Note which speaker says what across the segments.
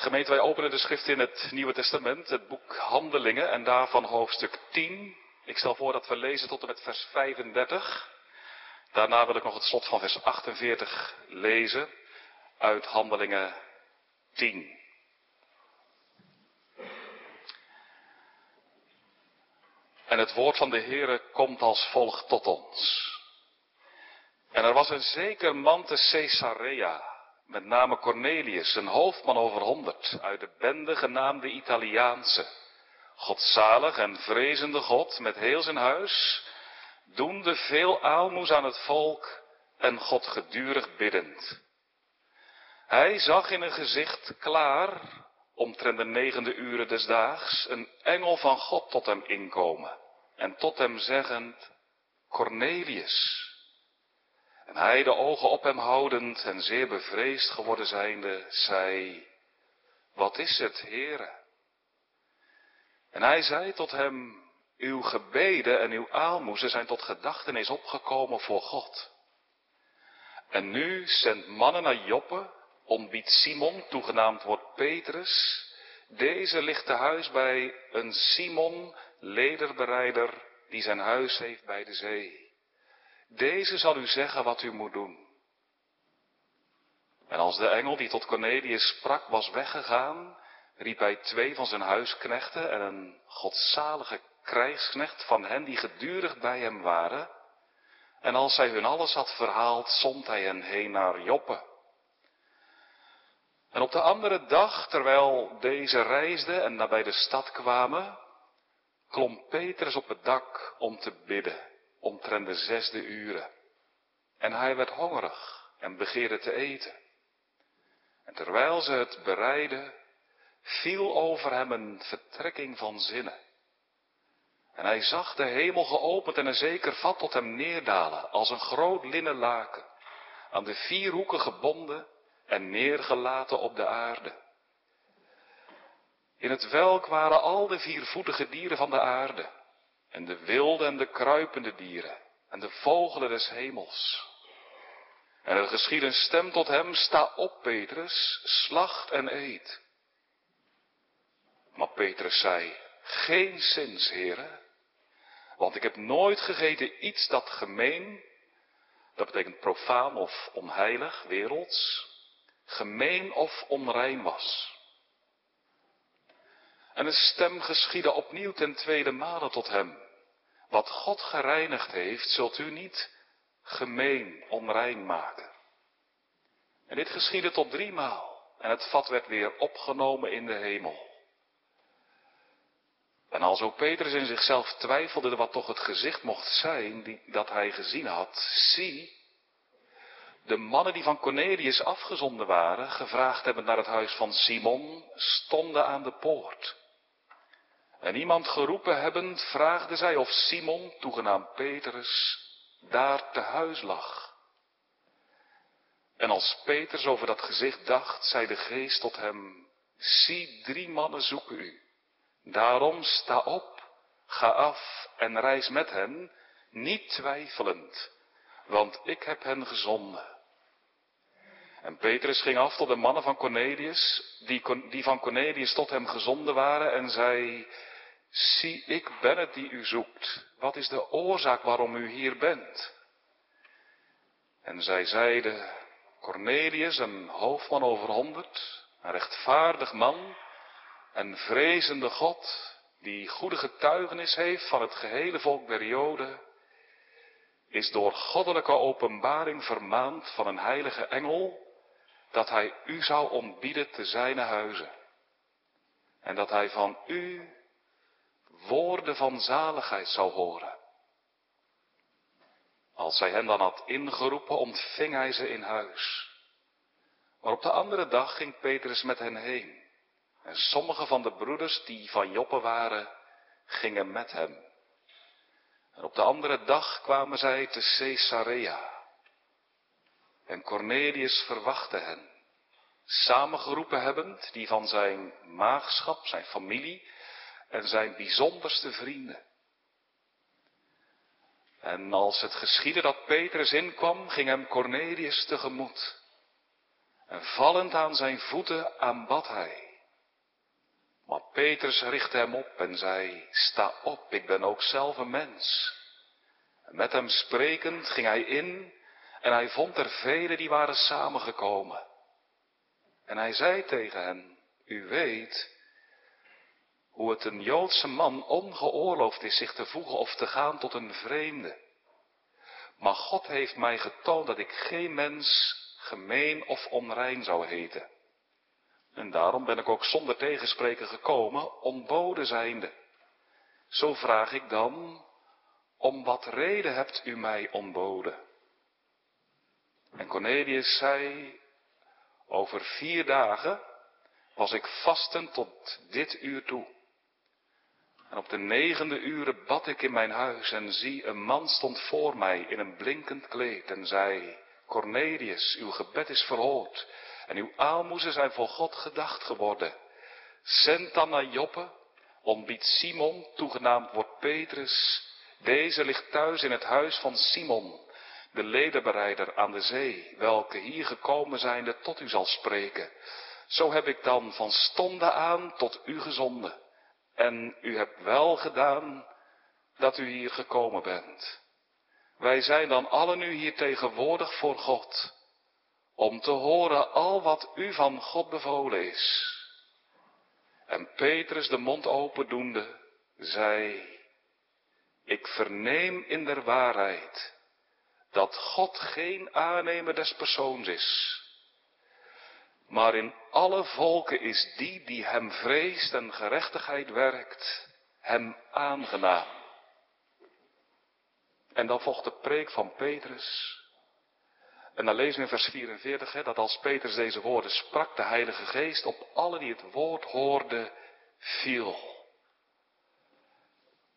Speaker 1: Gemeente, wij openen de schrift in het Nieuwe Testament, het boek Handelingen en daarvan hoofdstuk 10. Ik stel voor dat we lezen tot en met vers 35. Daarna wil ik nog het slot van vers 48 lezen uit Handelingen 10. En het woord van de Heere komt als volgt tot ons. En er was een zeker man te Caesarea, met name Cornelius, een hoofdman over honderd, uit de bende genaamd de Italiaanse. Godzalig en vrezende God met heel zijn huis, doende veel aalmoes aan het volk en God gedurig biddend. Hij zag in een gezicht klaar, omtrent de negende uren des daags, een engel van God tot hem inkomen en tot hem zeggend, Cornelius. En hij de ogen op hem houdend en zeer bevreesd geworden zijnde, zei, wat is het, Heere? En hij zei tot hem, uw gebeden en uw aalmoezen zijn tot gedachtenis opgekomen voor God. En nu zendt mannen naar Joppe, ontbiedt Simon, toegenaamd wordt Petrus, deze ligt te huis bij een Simon, lederbereider, die zijn huis heeft bij de zee. Deze zal u zeggen wat u moet doen. En als de engel die tot Cornelius sprak was weggegaan, riep hij twee van zijn huisknechten en een godzalige krijgsknecht van hen die gedurig bij hem waren. En als hij hun alles had verhaald, zond hij hen heen naar Joppe. En op de andere dag, terwijl deze reisden en nabij de stad kwamen, klom Petrus op het dak om te bidden omtrent de zesde uren. En hij werd hongerig en begeerde te eten. En terwijl ze het bereidden, viel over hem een vertrekking van zinnen. En hij zag de hemel geopend en een zeker vat tot hem neerdalen, als een groot linnen laken, aan de vier hoeken gebonden en neergelaten op de aarde. In het welk waren al de viervoetige dieren van de aarde, en de wilde en de kruipende dieren en de vogelen des hemels. En er geschiet een stem tot hem, sta op Petrus, slacht en eet. Maar Petrus zei, geen zins, heren, want ik heb nooit gegeten iets dat gemeen, dat betekent profaan of onheilig, werelds, gemeen of onrein was. En een stem geschiedde opnieuw ten tweede male tot hem. Wat God gereinigd heeft, zult u niet gemeen onrein maken. En dit geschiedde tot driemaal. En het vat werd weer opgenomen in de hemel. En als ook Petrus in zichzelf twijfelde wat toch het gezicht mocht zijn die, dat hij gezien had, zie, de mannen die van Cornelius afgezonden waren, gevraagd hebben naar het huis van Simon, stonden aan de poort. En iemand geroepen hebbend, vraagde zij of Simon, toegenaamd Petrus, daar te huis lag. En als Petrus over dat gezicht dacht, zei de geest tot hem, zie drie mannen zoeken u. Daarom sta op, ga af en reis met hen, niet twijfelend, want ik heb hen gezonden. En Petrus ging af tot de mannen van Cornelius, die, die van Cornelius tot hem gezonden waren, en zei, Zie, ik ben het die u zoekt. Wat is de oorzaak waarom u hier bent? En zij zeiden, Cornelius, een hoofdman over honderd, een rechtvaardig man, een vrezende God, die goede getuigenis heeft van het gehele volk der Joden, is door goddelijke openbaring vermaand van een heilige engel, dat hij u zou ontbieden te zijne huizen. En dat hij van u woorden van zaligheid zou horen. Als zij hen dan had ingeroepen, ontving hij ze in huis. Maar op de andere dag ging Petrus met hen heen. En sommige van de broeders die van Joppe waren, gingen met hem. En op de andere dag kwamen zij te Caesarea. En Cornelius verwachtte hen, samengeroepen hebbend, die van zijn maagschap, zijn familie en zijn bijzonderste vrienden. En als het geschiedde dat Petrus inkwam, ging hem Cornelius tegemoet. En vallend aan zijn voeten aanbad hij. Maar Petrus richtte hem op en zei, sta op, ik ben ook zelf een mens. En met hem sprekend ging hij in en hij vond er velen die waren samengekomen. En hij zei tegen hen, u weet hoe het een Joodse man ongeoorloofd is zich te voegen of te gaan tot een vreemde. Maar God heeft mij getoond dat ik geen mens gemeen of onrein zou heten. En daarom ben ik ook zonder tegenspreken gekomen, ontboden zijnde. Zo vraag ik dan, om wat reden hebt u mij ontboden? En Cornelius zei, over vier dagen was ik vasten tot dit uur toe. En op de negende uren bad ik in mijn huis en zie, een man stond voor mij in een blinkend kleed en zei, Cornelius, uw gebed is verhoord en uw aalmoezen zijn voor God gedacht geworden. Zend dan naar Joppe, ontbiedt Simon, toegenaamd wordt Petrus. Deze ligt thuis in het huis van Simon, de ledenbereider aan de zee, welke hier gekomen zijnde tot u zal spreken. Zo heb ik dan van stonde aan tot u gezonden. En u hebt wel gedaan dat u hier gekomen bent. Wij zijn dan allen nu hier tegenwoordig voor God, om te horen al wat u van God bevolen is. En Petrus de mond opendoende, zei, ik verneem in der waarheid dat God geen aannemer des persoons is. Maar in alle volken is die die hem vreest en gerechtigheid werkt, hem aangenaam. En dan volgt de preek van Petrus. En dan lezen we in vers 44 hè, dat als Petrus deze woorden sprak, de Heilige Geest op alle die het woord hoorden viel.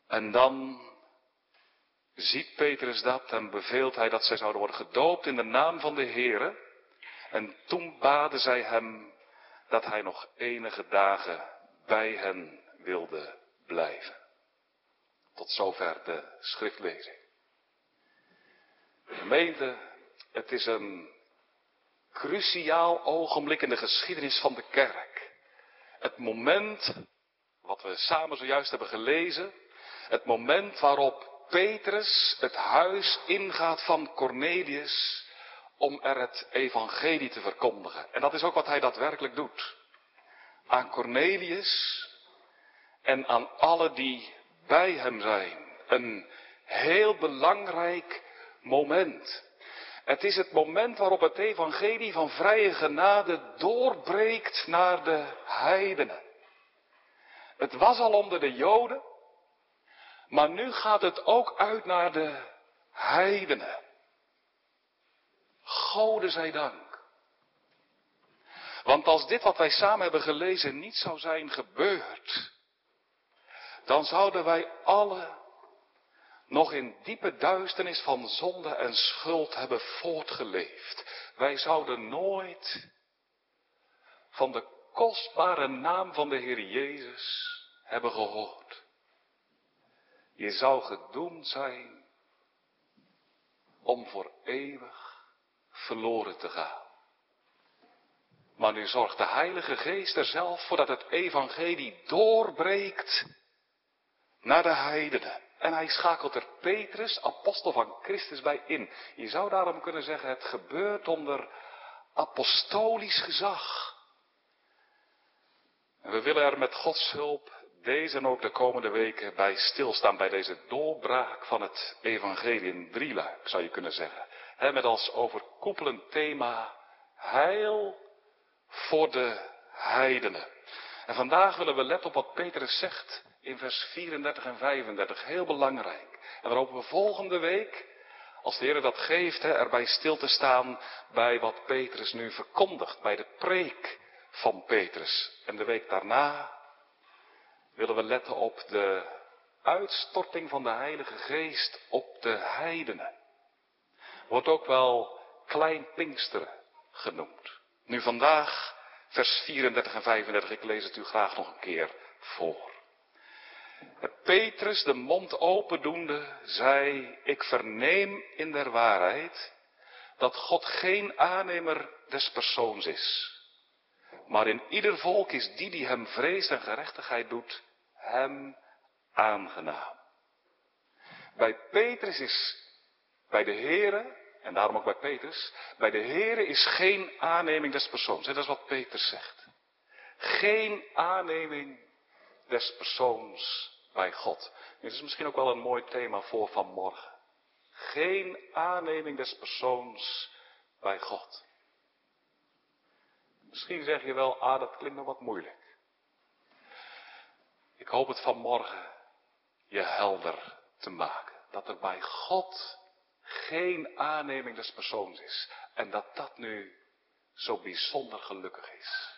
Speaker 1: En dan ziet Petrus dat en beveelt hij dat zij zouden worden gedoopt in de naam van de Heere. En toen baden zij hem dat hij nog enige dagen bij hen wilde blijven. Tot zover de schriftlezing. Gemeente, het is een cruciaal ogenblik in de geschiedenis van de kerk. Het moment, wat we samen zojuist hebben gelezen, het moment waarop Petrus het huis ingaat van Cornelius om er het evangelie te verkondigen. En dat is ook wat hij daadwerkelijk doet. Aan Cornelius en aan alle die bij hem zijn. Een heel belangrijk moment. Het is het moment waarop het evangelie van vrije genade doorbreekt naar de heidenen. Het was al onder de Joden, maar nu gaat het ook uit naar de heidenen. Gode zij dank. Want als dit wat wij samen hebben gelezen niet zou zijn gebeurd, dan zouden wij alle nog in diepe duisternis van zonde en schuld hebben voortgeleefd. Wij zouden nooit van de kostbare naam van de Heer Jezus hebben gehoord. Je zou gedoemd zijn om voor eeuwig verloren te gaan. Maar nu zorgt de Heilige Geest er zelf voor dat het evangelie doorbreekt naar de heidenen. En hij schakelt er Petrus, apostel van Christus, bij in. Je zou daarom kunnen zeggen, het gebeurt onder apostolisch gezag. En we willen er met Gods hulp deze en ook de komende weken bij stilstaan, bij deze doorbraak van het evangelie in drieluik, zou je kunnen zeggen. Met als overkoepelend thema heil voor de heidenen. En vandaag willen we letten op wat Petrus zegt in vers 34 en 35. Heel belangrijk. En dan hopen we volgende week, als de Heer dat geeft, erbij stil te staan bij wat Petrus nu verkondigt. Bij de preek van Petrus. En de week daarna willen we letten op de uitstorting van de Heilige Geest op de heidenen. Wordt ook wel klein Pinksteren genoemd. Nu vandaag vers 34 en 35, ik lees het u graag nog een keer voor. Petrus de mond opendoende zei, ik verneem in der waarheid dat God geen aannemer des persoons is. Maar in ieder volk is die die hem vreest en gerechtigheid doet, hem aangenaam. Bij Petrus is, bij de Here, en daarom ook bij Petrus, bij de Here is geen aanneming des persoons. Dat is wat Petrus zegt. Geen aanneming des persoons bij God. Dit is misschien ook wel een mooi thema voor vanmorgen. Geen aanneming des persoons bij God. Misschien zeg je wel, ah, dat klinkt nog wat moeilijk. Ik hoop het vanmorgen je helder te maken. Dat er bij God geen aanneming des persoons is. En dat dat nu zo bijzonder gelukkig is.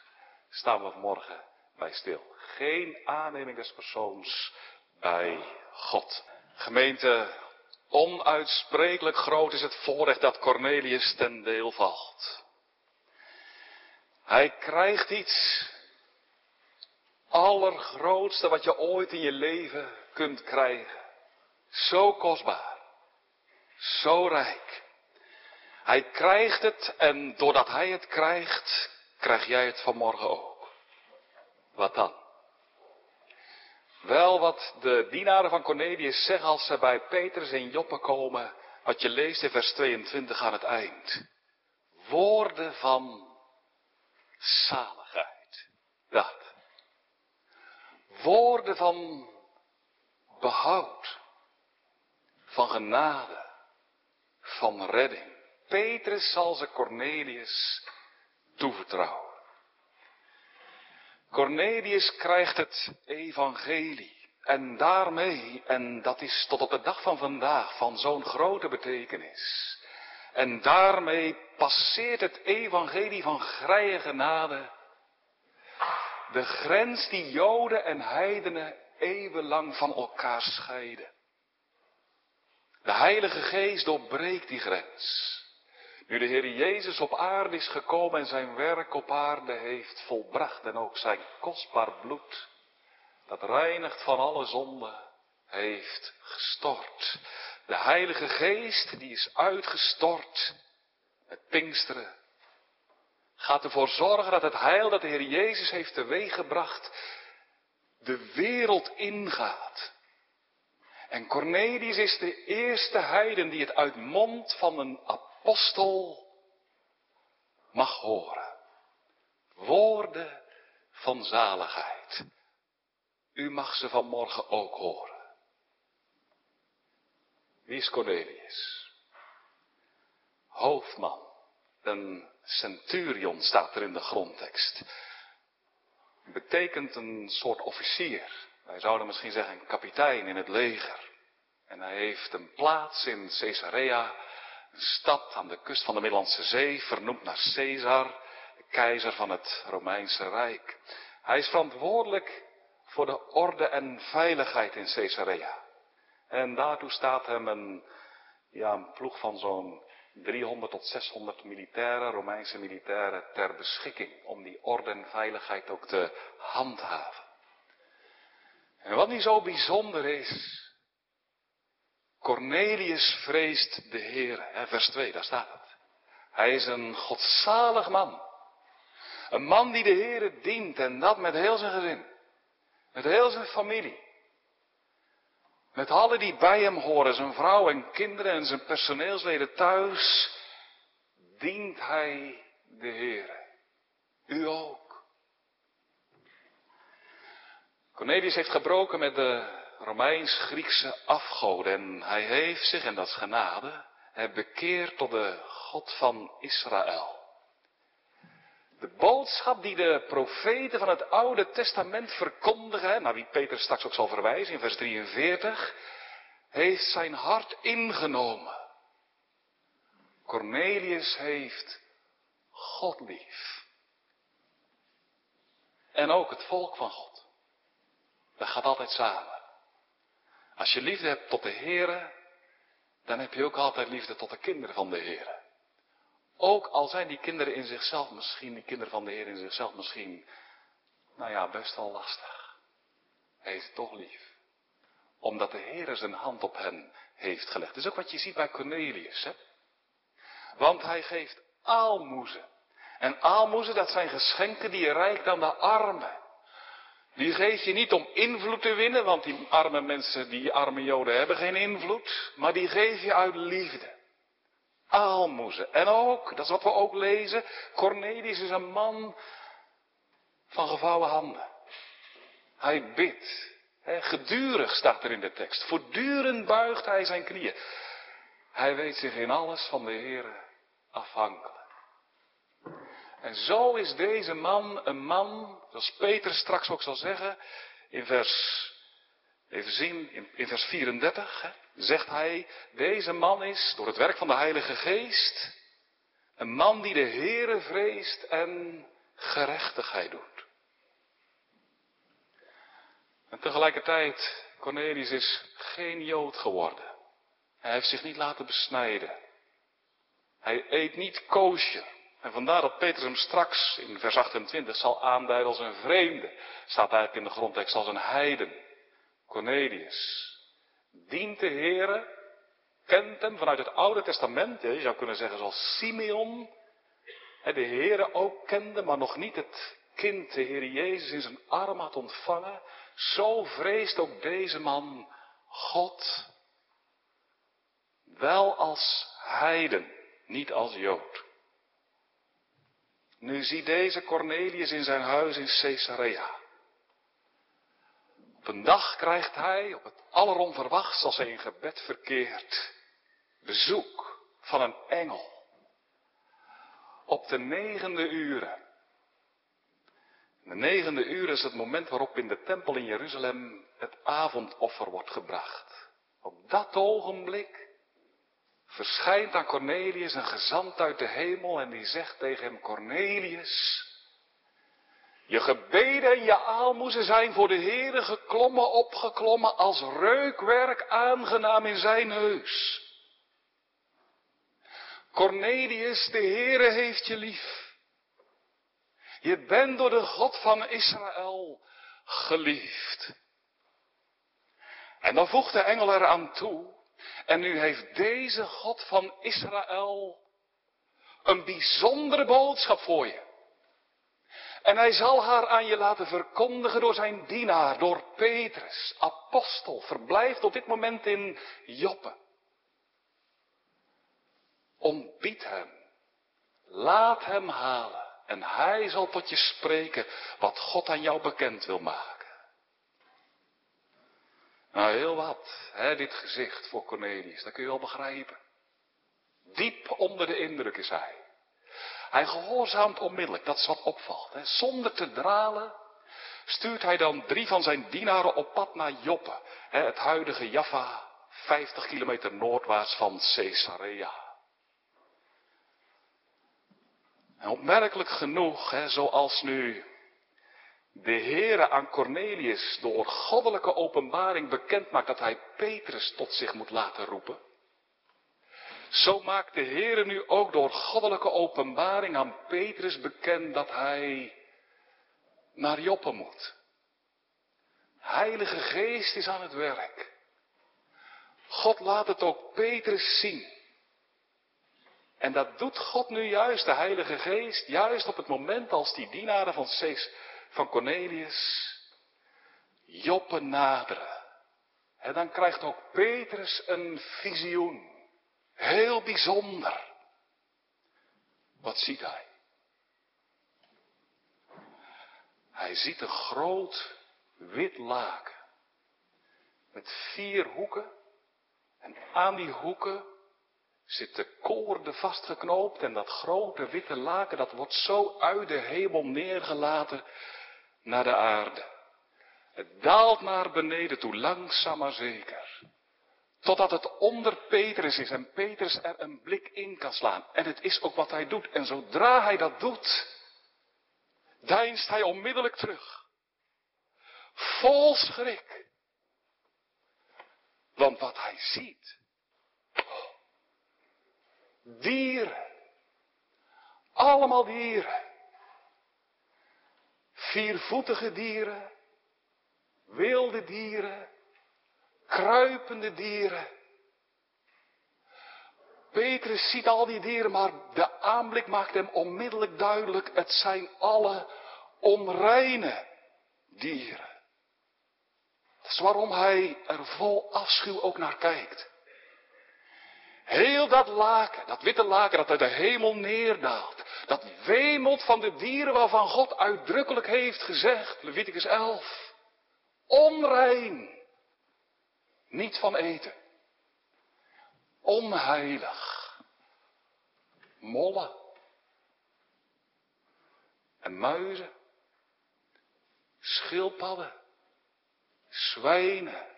Speaker 1: Staan we morgen bij stil. Geen aanneming des persoons bij God. Gemeente, onuitsprekelijk groot is het voorrecht dat Cornelius ten deel valt. Hij krijgt iets allergrootste wat je ooit in je leven kunt krijgen. Zo kostbaar. Zo rijk. Hij krijgt het en doordat hij het krijgt, krijg jij het vanmorgen ook. Wat dan? Wel wat de dienaren van Cornelius zeggen als ze bij Petrus en Joppe komen, wat je leest in vers 22 aan het eind. Woorden van zaligheid. Dat. Woorden van behoud, van genade, van redding. Petrus zal ze Cornelius toevertrouwen. Cornelius krijgt het evangelie. En daarmee, en dat is tot op de dag van vandaag van zo'n grote betekenis. En daarmee passeert het evangelie van vrije genade de grens die Joden en heidenen eeuwenlang van elkaar scheiden. De Heilige Geest doorbreekt die grens. Nu de Heer Jezus op aarde is gekomen en zijn werk op aarde heeft volbracht en ook zijn kostbaar bloed, dat reinigt van alle zonde, heeft gestort. De Heilige Geest die is uitgestort met Pinksteren, gaat ervoor zorgen dat het heil dat de Heer Jezus heeft teweeggebracht, de wereld ingaat. En Cornelius is de eerste heiden die het uit mond van een apostel mag horen. Woorden van zaligheid. U mag ze vanmorgen ook horen. Wie is Cornelius? Hoofdman. Een centurion staat er in de grondtekst. Betekent een soort officier. Wij zouden misschien zeggen een kapitein in het leger. En hij heeft een plaats in Caesarea een stad aan de kust van de Middellandse Zee, vernoemd naar Caesar, de keizer van het Romeinse Rijk. Hij is verantwoordelijk voor de orde en veiligheid in Caesarea. En daartoe staat hem een, ja, een ploeg van zo'n 300 tot 600 militairen, Romeinse militairen, ter beschikking om die orde en veiligheid ook te handhaven. En wat niet zo bijzonder is, Cornelius vreest de Heer. Vers 2, daar staat het. Hij is een godzalig man. Een man die de Heer dient en dat met heel zijn gezin. Met heel zijn familie. Met alle die bij hem horen, zijn vrouw en kinderen en zijn personeelsleden thuis, dient hij de Heer. U ook. Cornelius heeft gebroken met de Romeins-Griekse afgoden. En hij heeft zich, en dat is genade, bekeerd tot de God van Israël. De boodschap die de profeten van het Oude Testament verkondigen, naar wie Peter straks ook zal verwijzen in vers 43, heeft zijn hart ingenomen. Cornelius heeft God lief. En ook het volk van God. Dat gaat altijd samen. Als je liefde hebt tot de Heere, dan heb je ook altijd liefde tot de kinderen van de Heere. Ook al zijn die kinderen in zichzelf misschien, die kinderen van de Heer in zichzelf misschien, nou ja, best wel lastig. Hij is toch lief. Omdat de Heer zijn hand op hen heeft gelegd. Dat is ook wat je ziet bij Cornelius. Hè? Want hij geeft aalmoezen. En aalmoezen, dat zijn geschenken die je reikt aan de armen. Die geef je niet om invloed te winnen, want die arme mensen, die arme joden hebben geen invloed. Maar die geef je uit liefde. Aalmoezen. En ook, dat is wat we ook lezen, Cornelius is een man van gevouwen handen. Hij bidt. gedurig staat er in de tekst. Voortdurend buigt hij zijn knieën. Hij weet zich in alles van de Heer afhankelijk. En zo is deze man een man, zoals Peter straks ook zal zeggen, in vers, even zien, in, in vers 34, hè, zegt hij, deze man is door het werk van de Heilige Geest een man die de Heere vreest en gerechtigheid doet. En tegelijkertijd, Cornelius is geen Jood geworden. Hij heeft zich niet laten besnijden. Hij eet niet koosje. En vandaar dat Petrus hem straks in vers 28 zal aanduiden als een vreemde. Staat eigenlijk in de grondtekst als een heiden. Cornelius. Dient de Heere, kent hem vanuit het Oude Testament. Je zou kunnen zeggen zoals Simeon. De Heere ook kende, maar nog niet het kind, de Heer Jezus, in zijn arm had ontvangen. Zo vreest ook deze man God. Wel als heiden, niet als Jood. Nu ziet deze Cornelius in zijn huis in Caesarea. Op een dag krijgt hij, op het alleronverwachts als hij in gebed verkeert, bezoek van een engel. Op de negende uren. De negende uur is het moment waarop in de tempel in Jeruzalem het avondoffer wordt gebracht. Op dat ogenblik verschijnt aan Cornelius een gezant uit de hemel en die zegt tegen hem, Cornelius, je gebeden en je aalmoezen zijn voor de Heere geklommen, opgeklommen als reukwerk aangenaam in zijn neus. Cornelius, de Heere heeft je lief. Je bent door de God van Israël geliefd. En dan voegt de engel eraan toe, en nu heeft deze God van Israël een bijzondere boodschap voor je. En hij zal haar aan je laten verkondigen door zijn dienaar, door Petrus, apostel, verblijft op dit moment in Joppe. Ontbied hem, laat hem halen en hij zal tot je spreken wat God aan jou bekend wil maken. Nou, heel wat, hè, dit gezicht voor Cornelius, dat kun je wel begrijpen. Diep onder de indruk is hij. Hij gehoorzaamt onmiddellijk, dat is wat opvalt. Hè. Zonder te dralen stuurt hij dan drie van zijn dienaren op pad naar Joppe, hè, het huidige Jaffa, 50 kilometer noordwaarts van Caesarea. En opmerkelijk genoeg, hè, zoals nu de Heere aan Cornelius door goddelijke openbaring bekend maakt dat hij Petrus tot zich moet laten roepen. Zo maakt de Heere nu ook door goddelijke openbaring aan Petrus bekend dat hij naar Joppe moet. Heilige Geest is aan het werk. God laat het ook Petrus zien. En dat doet God nu juist, de Heilige Geest, juist op het moment als die dienaren van Cees van Cornelius Joppe naderen. En dan krijgt ook Petrus een visioen. Heel bijzonder. Wat ziet hij? Hij ziet een groot wit laken. Met vier hoeken. En aan die hoeken zitten koorden vastgeknoopt. En dat grote witte laken, dat wordt zo uit de hemel neergelaten naar de aarde. Het daalt naar beneden toe, langzaam maar zeker. Totdat het onder Petrus is en Petrus er een blik in kan slaan. En het is ook wat hij doet. En zodra hij dat doet, deinst hij onmiddellijk terug. Vol schrik. Want wat hij ziet. Dieren. Allemaal dieren. Viervoetige dieren, wilde dieren, kruipende dieren. Petrus ziet al die dieren, maar de aanblik maakt hem onmiddellijk duidelijk, het zijn alle onreine dieren. Dat is waarom hij er vol afschuw ook naar kijkt. Heel dat laken, dat witte laken dat uit de hemel neerdaalt, dat wemelt van de dieren waarvan God uitdrukkelijk heeft gezegd, Leviticus 11, onrein, niet van eten, onheilig, mollen. En muizen, schildpadden, zwijnen,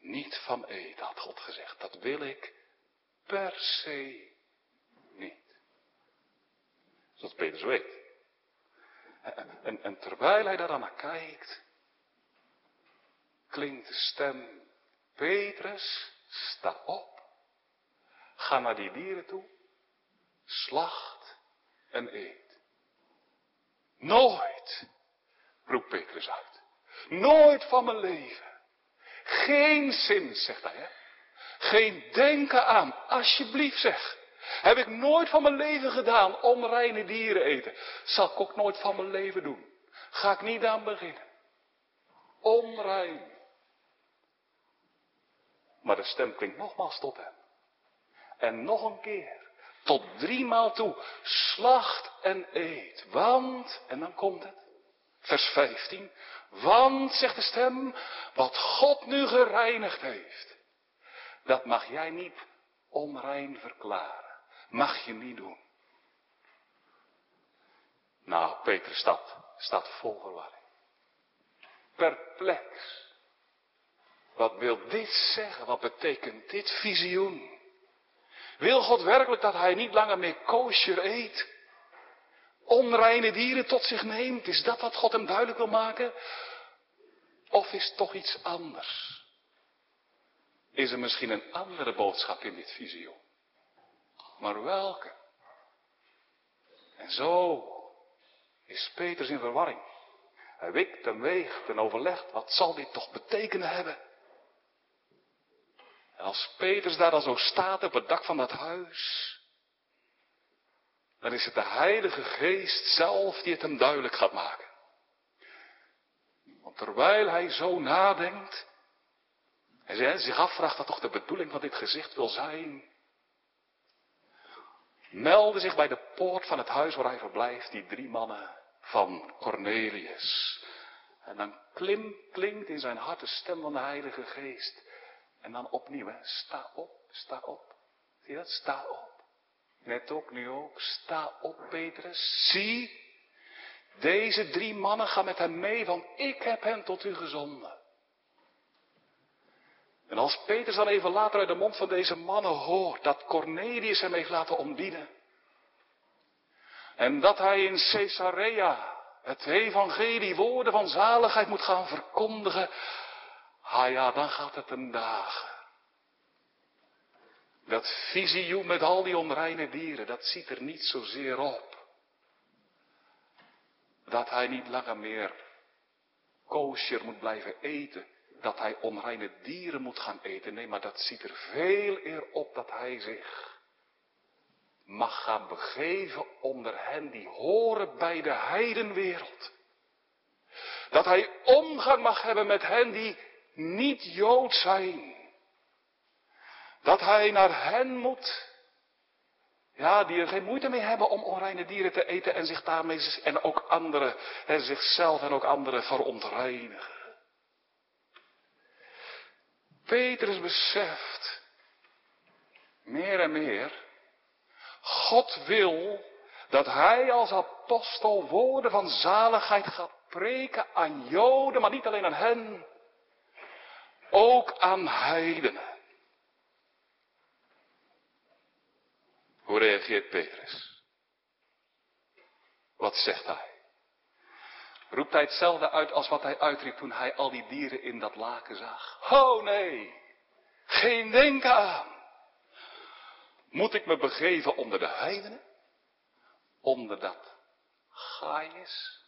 Speaker 1: niet van eten, had God gezegd. Dat wil ik per se niet. Zoals Petrus weet. En, en terwijl hij daar naar kijkt, klinkt de stem, Petrus, sta op. Ga naar die dieren toe, slacht en eet. Nooit, roept Petrus uit. Nooit van mijn leven geen zin, zegt hij. Hè? Geen denken aan, alsjeblieft zeg. Heb ik nooit van mijn leven gedaan, onreine dieren eten. Zal ik ook nooit van mijn leven doen. Ga ik niet aan beginnen. Onrein. Maar de stem klinkt nogmaals tot hem. En nog een keer. Tot driemaal toe. Slacht en eet. Want, en dan komt het. Vers 15. Want, zegt de stem, wat God nu gereinigd heeft, dat mag jij niet onrein verklaren. Mag je niet doen. Nou, Peter staat, staat vol verwarring. Perplex. Wat wil dit zeggen? Wat betekent dit visioen? Wil God werkelijk dat hij niet langer meer kosher eet? Onreine dieren tot zich neemt? Is dat wat God hem duidelijk wil maken? Of is het toch iets anders? Is er misschien een andere boodschap in dit visio? Maar welke? En zo is Peters in verwarring. Hij wikt en weegt en overlegt, wat zal dit toch betekenen hebben? En als Peters daar dan zo staat op het dak van dat huis, dan is het de Heilige Geest zelf die het hem duidelijk gaat maken. Want terwijl hij zo nadenkt, en zich afvraagt wat toch de bedoeling van dit gezicht wil zijn, melden zich bij de poort van het huis waar hij verblijft die drie mannen van Cornelius. En dan klim, klinkt in zijn hart de stem van de Heilige Geest. En dan opnieuw, hè, sta op, sta op. Zie je dat? Sta op. Net ook, nu ook. Sta op, Petrus. Zie, deze drie mannen gaan met hem mee, want ik heb hen tot u gezonden. En als Petrus dan even later uit de mond van deze mannen hoort dat Cornelius hem heeft laten ontbieden. En dat hij in Caesarea het evangelie woorden van zaligheid moet gaan verkondigen. Ha ja, dan gaat het een dagen. Dat visioen met al die onreine dieren, dat ziet er niet zozeer op. Dat hij niet langer meer kosher moet blijven eten. Dat hij onreine dieren moet gaan eten. Nee, maar dat ziet er veel eer op dat hij zich mag gaan begeven onder hen die horen bij de heidenwereld. Dat hij omgang mag hebben met hen die niet Jood zijn. Dat hij naar hen moet. Ja, die er geen moeite mee hebben om onreine dieren te eten en zich daarmee en ook anderen, en zichzelf en ook anderen verontreinigen. Petrus beseft meer en meer, God wil dat hij als apostel woorden van zaligheid gaat preken aan Joden, maar niet alleen aan hen, ook aan heidenen. Hoe reageert Petrus? Wat zegt hij? Roept hij hetzelfde uit als wat hij uitriep toen hij al die dieren in dat laken zag? Oh nee, geen denken aan. Moet ik me begeven onder de heidenen? Onder dat Gaius?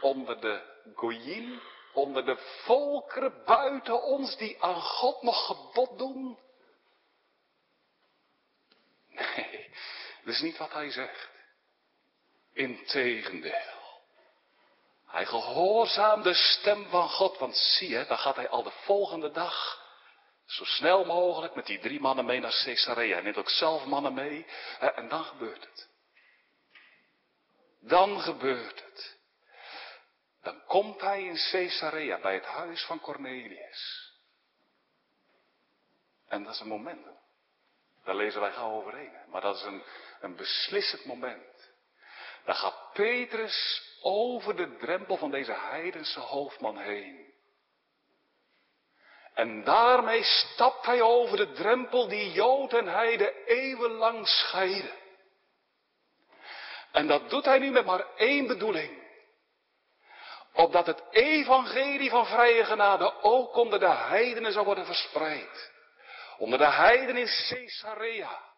Speaker 1: Onder de Goyim? Onder de volkeren buiten ons die aan God nog gebod doen? Dat is niet wat hij zegt. Integendeel. Hij gehoorzaamt de stem van God, want zie je, dan gaat hij al de volgende dag zo snel mogelijk met die drie mannen mee naar Caesarea. Hij neemt ook zelf mannen mee en dan gebeurt het. Dan gebeurt het. Dan komt hij in Caesarea bij het huis van Cornelius. En dat is een moment. Daar lezen wij gauw overheen. Maar dat is een, een beslissend moment. Dan gaat Petrus over de drempel van deze heidense hoofdman heen. En daarmee stapt hij over de drempel die Jood en Heide eeuwenlang scheiden. En dat doet hij nu met maar één bedoeling. Opdat het evangelie van vrije genade ook onder de heidenen zou worden verspreid. Onder de heidenen in Caesarea.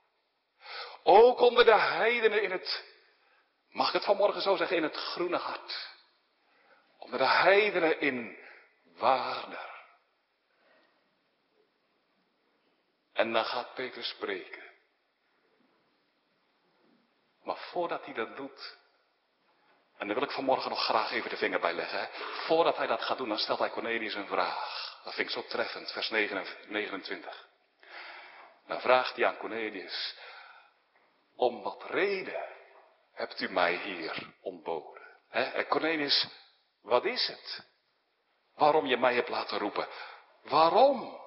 Speaker 1: Ook onder de heidenen in het, mag ik het vanmorgen zo zeggen, in het groene hart. Onder de heidenen in Waarder. En dan gaat Petrus spreken. Maar voordat hij dat doet, en daar wil ik vanmorgen nog graag even de vinger bij leggen. Hè. Voordat hij dat gaat doen, dan stelt hij Cornelius een vraag. Dat vind ik zo treffend, vers 29. Dan vraagt hij aan Cornelius, om wat reden hebt u mij hier ontboden? En Cornelius, wat is het? Waarom je mij hebt laten roepen? Waarom?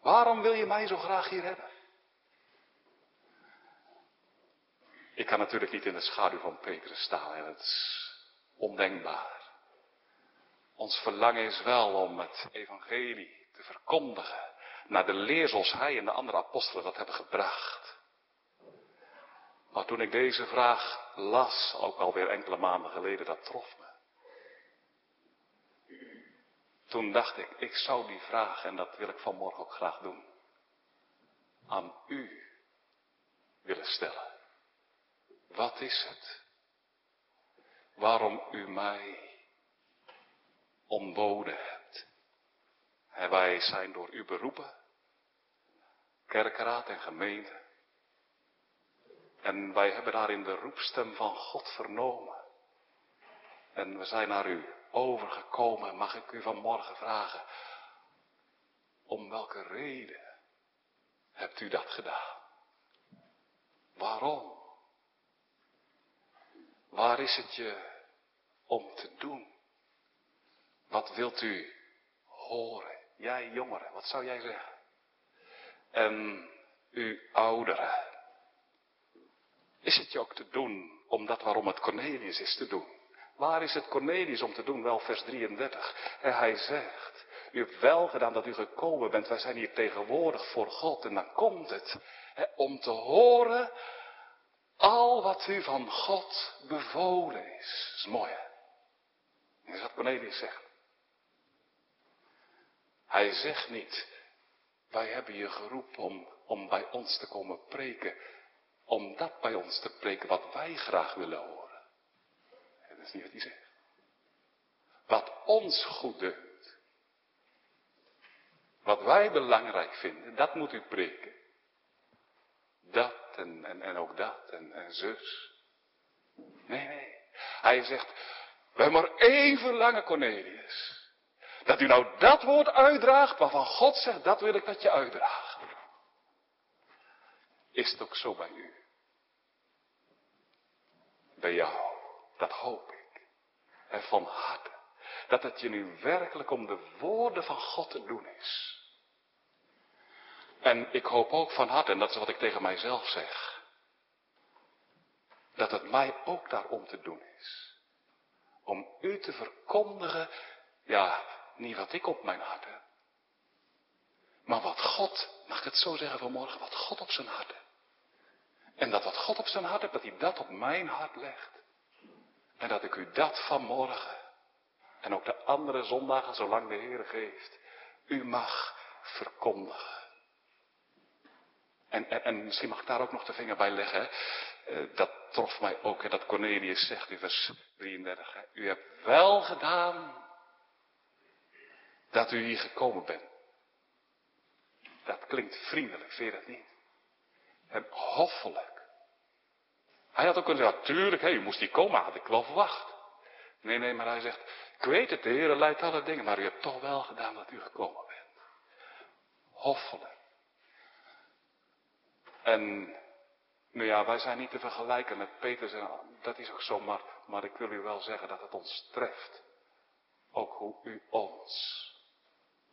Speaker 1: Waarom wil je mij zo graag hier hebben? Ik kan natuurlijk niet in de schaduw van Petrus staan en het is ondenkbaar. Ons verlangen is wel om het evangelie te verkondigen naar de leer zoals hij en de andere apostelen dat hebben gebracht. Maar toen ik deze vraag las, ook alweer enkele maanden geleden, dat trof me. Toen dacht ik, ik zou die vraag, en dat wil ik vanmorgen ook graag doen, aan u willen stellen. Wat is het? Waarom u mij ontboden hebt? Wij zijn door u beroepen, kerkraad en gemeente. En wij hebben daarin de roepstem van God vernomen. En we zijn naar u overgekomen. Mag ik u vanmorgen vragen, om welke reden hebt u dat gedaan? Waarom? Waar is het je om te doen? Wat wilt u horen? Jij jongeren, wat zou jij zeggen? En u ouderen. Is het je ook te doen om dat waarom het Cornelius is te doen? Waar is het Cornelius om te doen? Wel vers 33. En hij zegt, u hebt wel gedaan dat u gekomen bent. Wij zijn hier tegenwoordig voor God. En dan komt het. Hè, om te horen al wat u van God bevolen is. Is mooi hè. Dat is wat Cornelius zegt. Hij zegt niet, wij hebben je geroepen om, om bij ons te komen preken. Om dat bij ons te preken wat wij graag willen horen. Dat is niet wat hij zegt. Wat ons goed deunt. Wat wij belangrijk vinden, dat moet u preken. Dat en, en, en ook dat en, en zus. Nee, nee. Hij zegt, we hebben maar één verlangen, Cornelius. Dat u nou dat woord uitdraagt waarvan God zegt, dat wil ik dat je uitdraagt. Is het ook zo bij u? Bij jou, dat hoop ik. En van harte. Dat het je nu werkelijk om de woorden van God te doen is. En ik hoop ook van harte, en dat is wat ik tegen mijzelf zeg, dat het mij ook daarom te doen is. Om u te verkondigen, ja, niet wat ik op mijn hart heb, maar wat God, mag ik het zo zeggen vanmorgen, wat God op zijn hart heeft. En dat wat God op zijn hart heeft, dat hij dat op mijn hart legt. En dat ik u dat vanmorgen, en ook de andere zondagen, zolang de Heer geeft, u mag verkondigen. En, en, en, misschien mag ik daar ook nog de vinger bij leggen. Uh, dat trof mij ook, hè, dat Cornelius zegt in vers 33. Hè. U hebt wel gedaan dat u hier gekomen bent. Dat klinkt vriendelijk, vind je dat niet? En hoffelijk. Hij had ook kunnen zeggen, tuurlijk, hé, u moest hier komen, had ik wel verwacht. Nee, nee, maar hij zegt, ik weet het, de Heer leidt alle dingen, maar u hebt toch wel gedaan dat u gekomen bent. Hoffelijk. En, nou ja, wij zijn niet te vergelijken met Petrus en dat is ook zo, maar, maar ik wil u wel zeggen dat het ons treft. Ook hoe u ons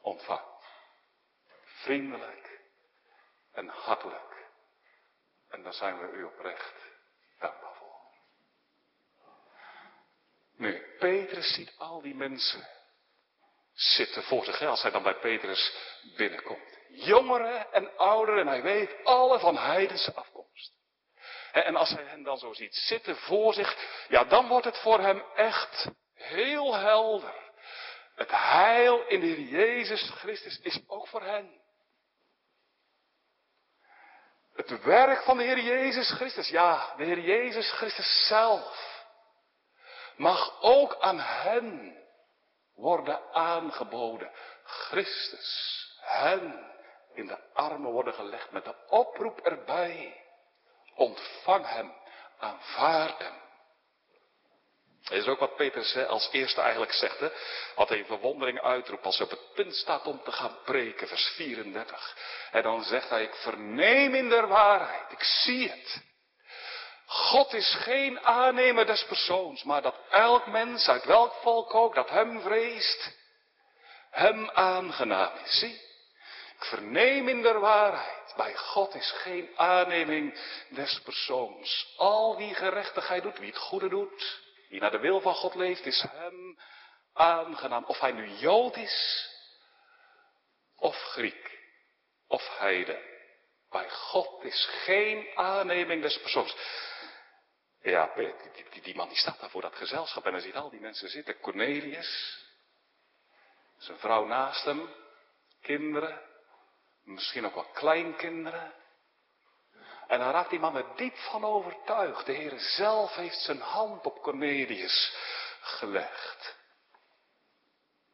Speaker 1: ontvangt. Vriendelijk en hartelijk. En daar zijn we u oprecht dankbaar voor. Nu, Petrus ziet al die mensen zitten voor zich, als hij dan bij Petrus binnenkomt. Jongeren en ouderen, en hij weet alle van heidense afkomst. En als hij hen dan zo ziet zitten voor zich, ja, dan wordt het voor hem echt heel helder. Het heil in de Heer Jezus Christus is ook voor hen. Het werk van de Heer Jezus Christus, ja, de Heer Jezus Christus zelf, mag ook aan hen worden aangeboden. Christus, hen in de armen worden gelegd met de oproep erbij. Ontvang hem, aanvaard hem. Dat is ook wat Petrus als eerste eigenlijk zegt. Hè? Wat hij verwondering uitroept als hij op het punt staat om te gaan preken, vers 34. En dan zegt hij, ik verneem in der waarheid, ik zie het. God is geen aannemer des persoons, maar dat elk mens, uit welk volk ook, dat hem vreest, hem aangenaam is. Zie, ik verneem in der waarheid, bij God is geen aanneming des persoons. Al wie gerechtigheid doet, wie het goede doet, wie naar de wil van God leeft, is hem aangenaam. Of hij nu Jood is, of Griek, of Heide. Bij God is geen aanneming des persoons. Ja, die, die, die, man die staat daar voor dat gezelschap en dan ziet al die mensen zitten. Cornelius, zijn vrouw naast hem, kinderen, misschien ook wel kleinkinderen. En dan raakt die man er diep van overtuigd. De Heer zelf heeft zijn hand op Cornelius gelegd.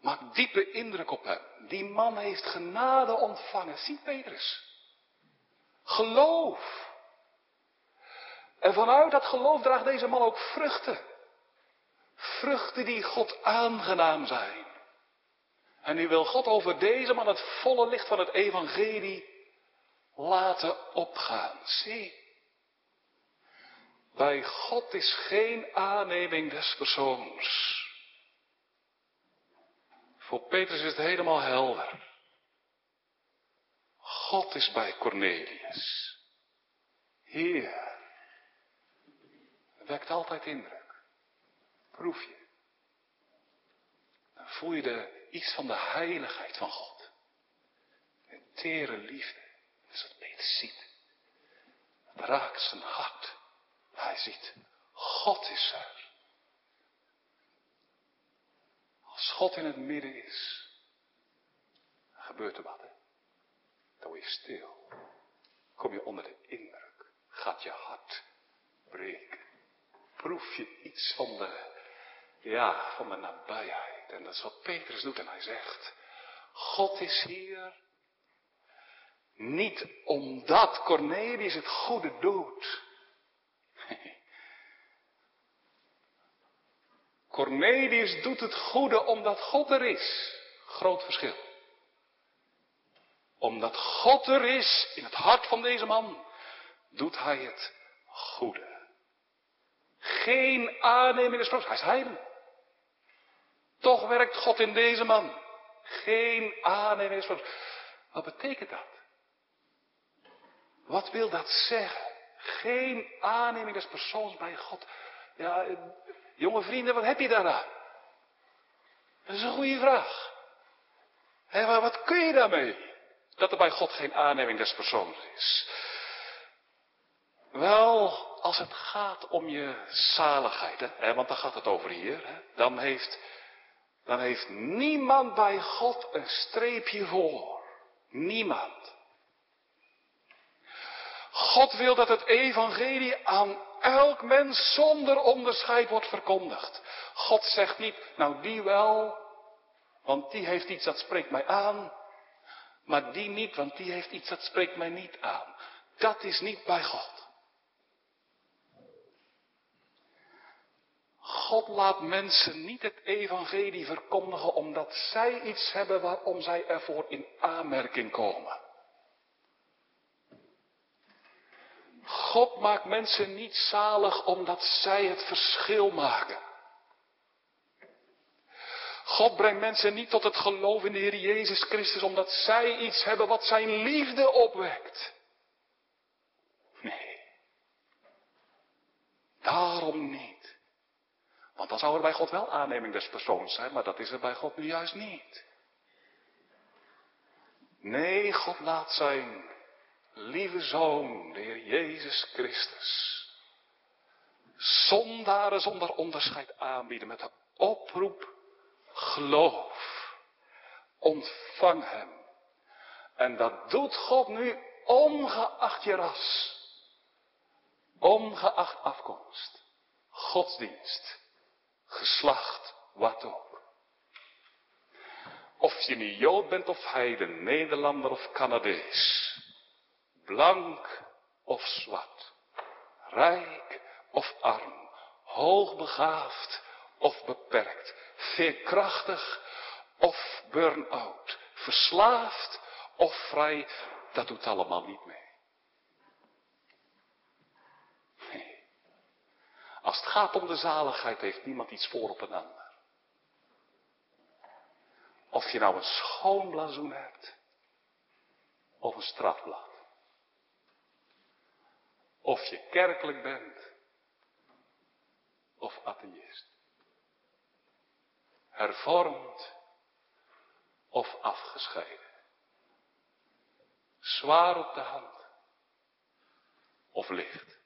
Speaker 1: Maakt diepe indruk op hem. Die man heeft genade ontvangen. Zie Petrus. Geloof. En vanuit dat geloof draagt deze man ook vruchten. Vruchten die God aangenaam zijn. En nu wil God over deze man het volle licht van het evangelie laten opgaan. Zie. Bij God is geen aanneming des persoons. Voor Petrus is het helemaal helder. God is bij Cornelius. Heer. Wekt altijd indruk. Proef je. Dan voel je de, iets van de heiligheid van God. Een tere liefde. Is Peter ziet. Het raakt zijn hart. Hij ziet, God is er. Als God in het midden is, gebeurt er wat. Hè? Dan word je stil. Kom je onder de indruk. Gaat je hart breken. Proef je iets van de, ja, van de nabijheid. En dat is wat Petrus doet en hij zegt, God is hier niet omdat Cornelius het goede doet. Cornelius doet het goede omdat God er is. Groot verschil. Omdat God er is in het hart van deze man, doet hij het goede. Geen aanneming des Hij is heiden. Toch werkt God in deze man. Geen aanneming des Wat betekent dat? Wat wil dat zeggen? Geen aanneming des persoons bij God. Ja, eh, jonge vrienden, wat heb je daaraan? Dat is een goede vraag. Hé, maar wat kun je daarmee? Dat er bij God geen aanneming des persoons is. Wel, als het gaat om je zaligheid, hè, want daar gaat het over hier, hè, dan, heeft, dan heeft niemand bij God een streepje voor. Niemand. God wil dat het evangelie aan elk mens zonder onderscheid wordt verkondigd. God zegt niet, nou die wel, want die heeft iets dat spreekt mij aan. Maar die niet, want die heeft iets dat spreekt mij niet aan. Dat is niet bij God. God laat mensen niet het evangelie verkondigen omdat zij iets hebben waarom zij ervoor in aanmerking komen. God maakt mensen niet zalig omdat zij het verschil maken. God brengt mensen niet tot het geloof in de Heer Jezus Christus omdat zij iets hebben wat zijn liefde opwekt. Nee. Daarom niet. Want dan zou er bij God wel aanneming des persoons zijn, maar dat is er bij God nu juist niet. Nee, God laat zijn lieve zoon, de Heer Jezus Christus, zondaren zonder onderscheid aanbieden met de oproep geloof. Ontvang hem. En dat doet God nu ongeacht je ras. Ongeacht afkomst. Godsdienst. Geslacht. Wat ook. Of je nu Jood bent of heiden, Nederlander of Canadees. Blank of zwart. Rijk of arm. Hoogbegaafd of beperkt veerkrachtig of burn-out, verslaafd of vrij, dat doet allemaal niet mee. Als het gaat om de zaligheid heeft niemand iets voor op een ander. Of je nou een schoon blazoen hebt of een strafblad. Of je kerkelijk bent of atheïst hervormd of afgescheiden. Zwaar op de hand of licht.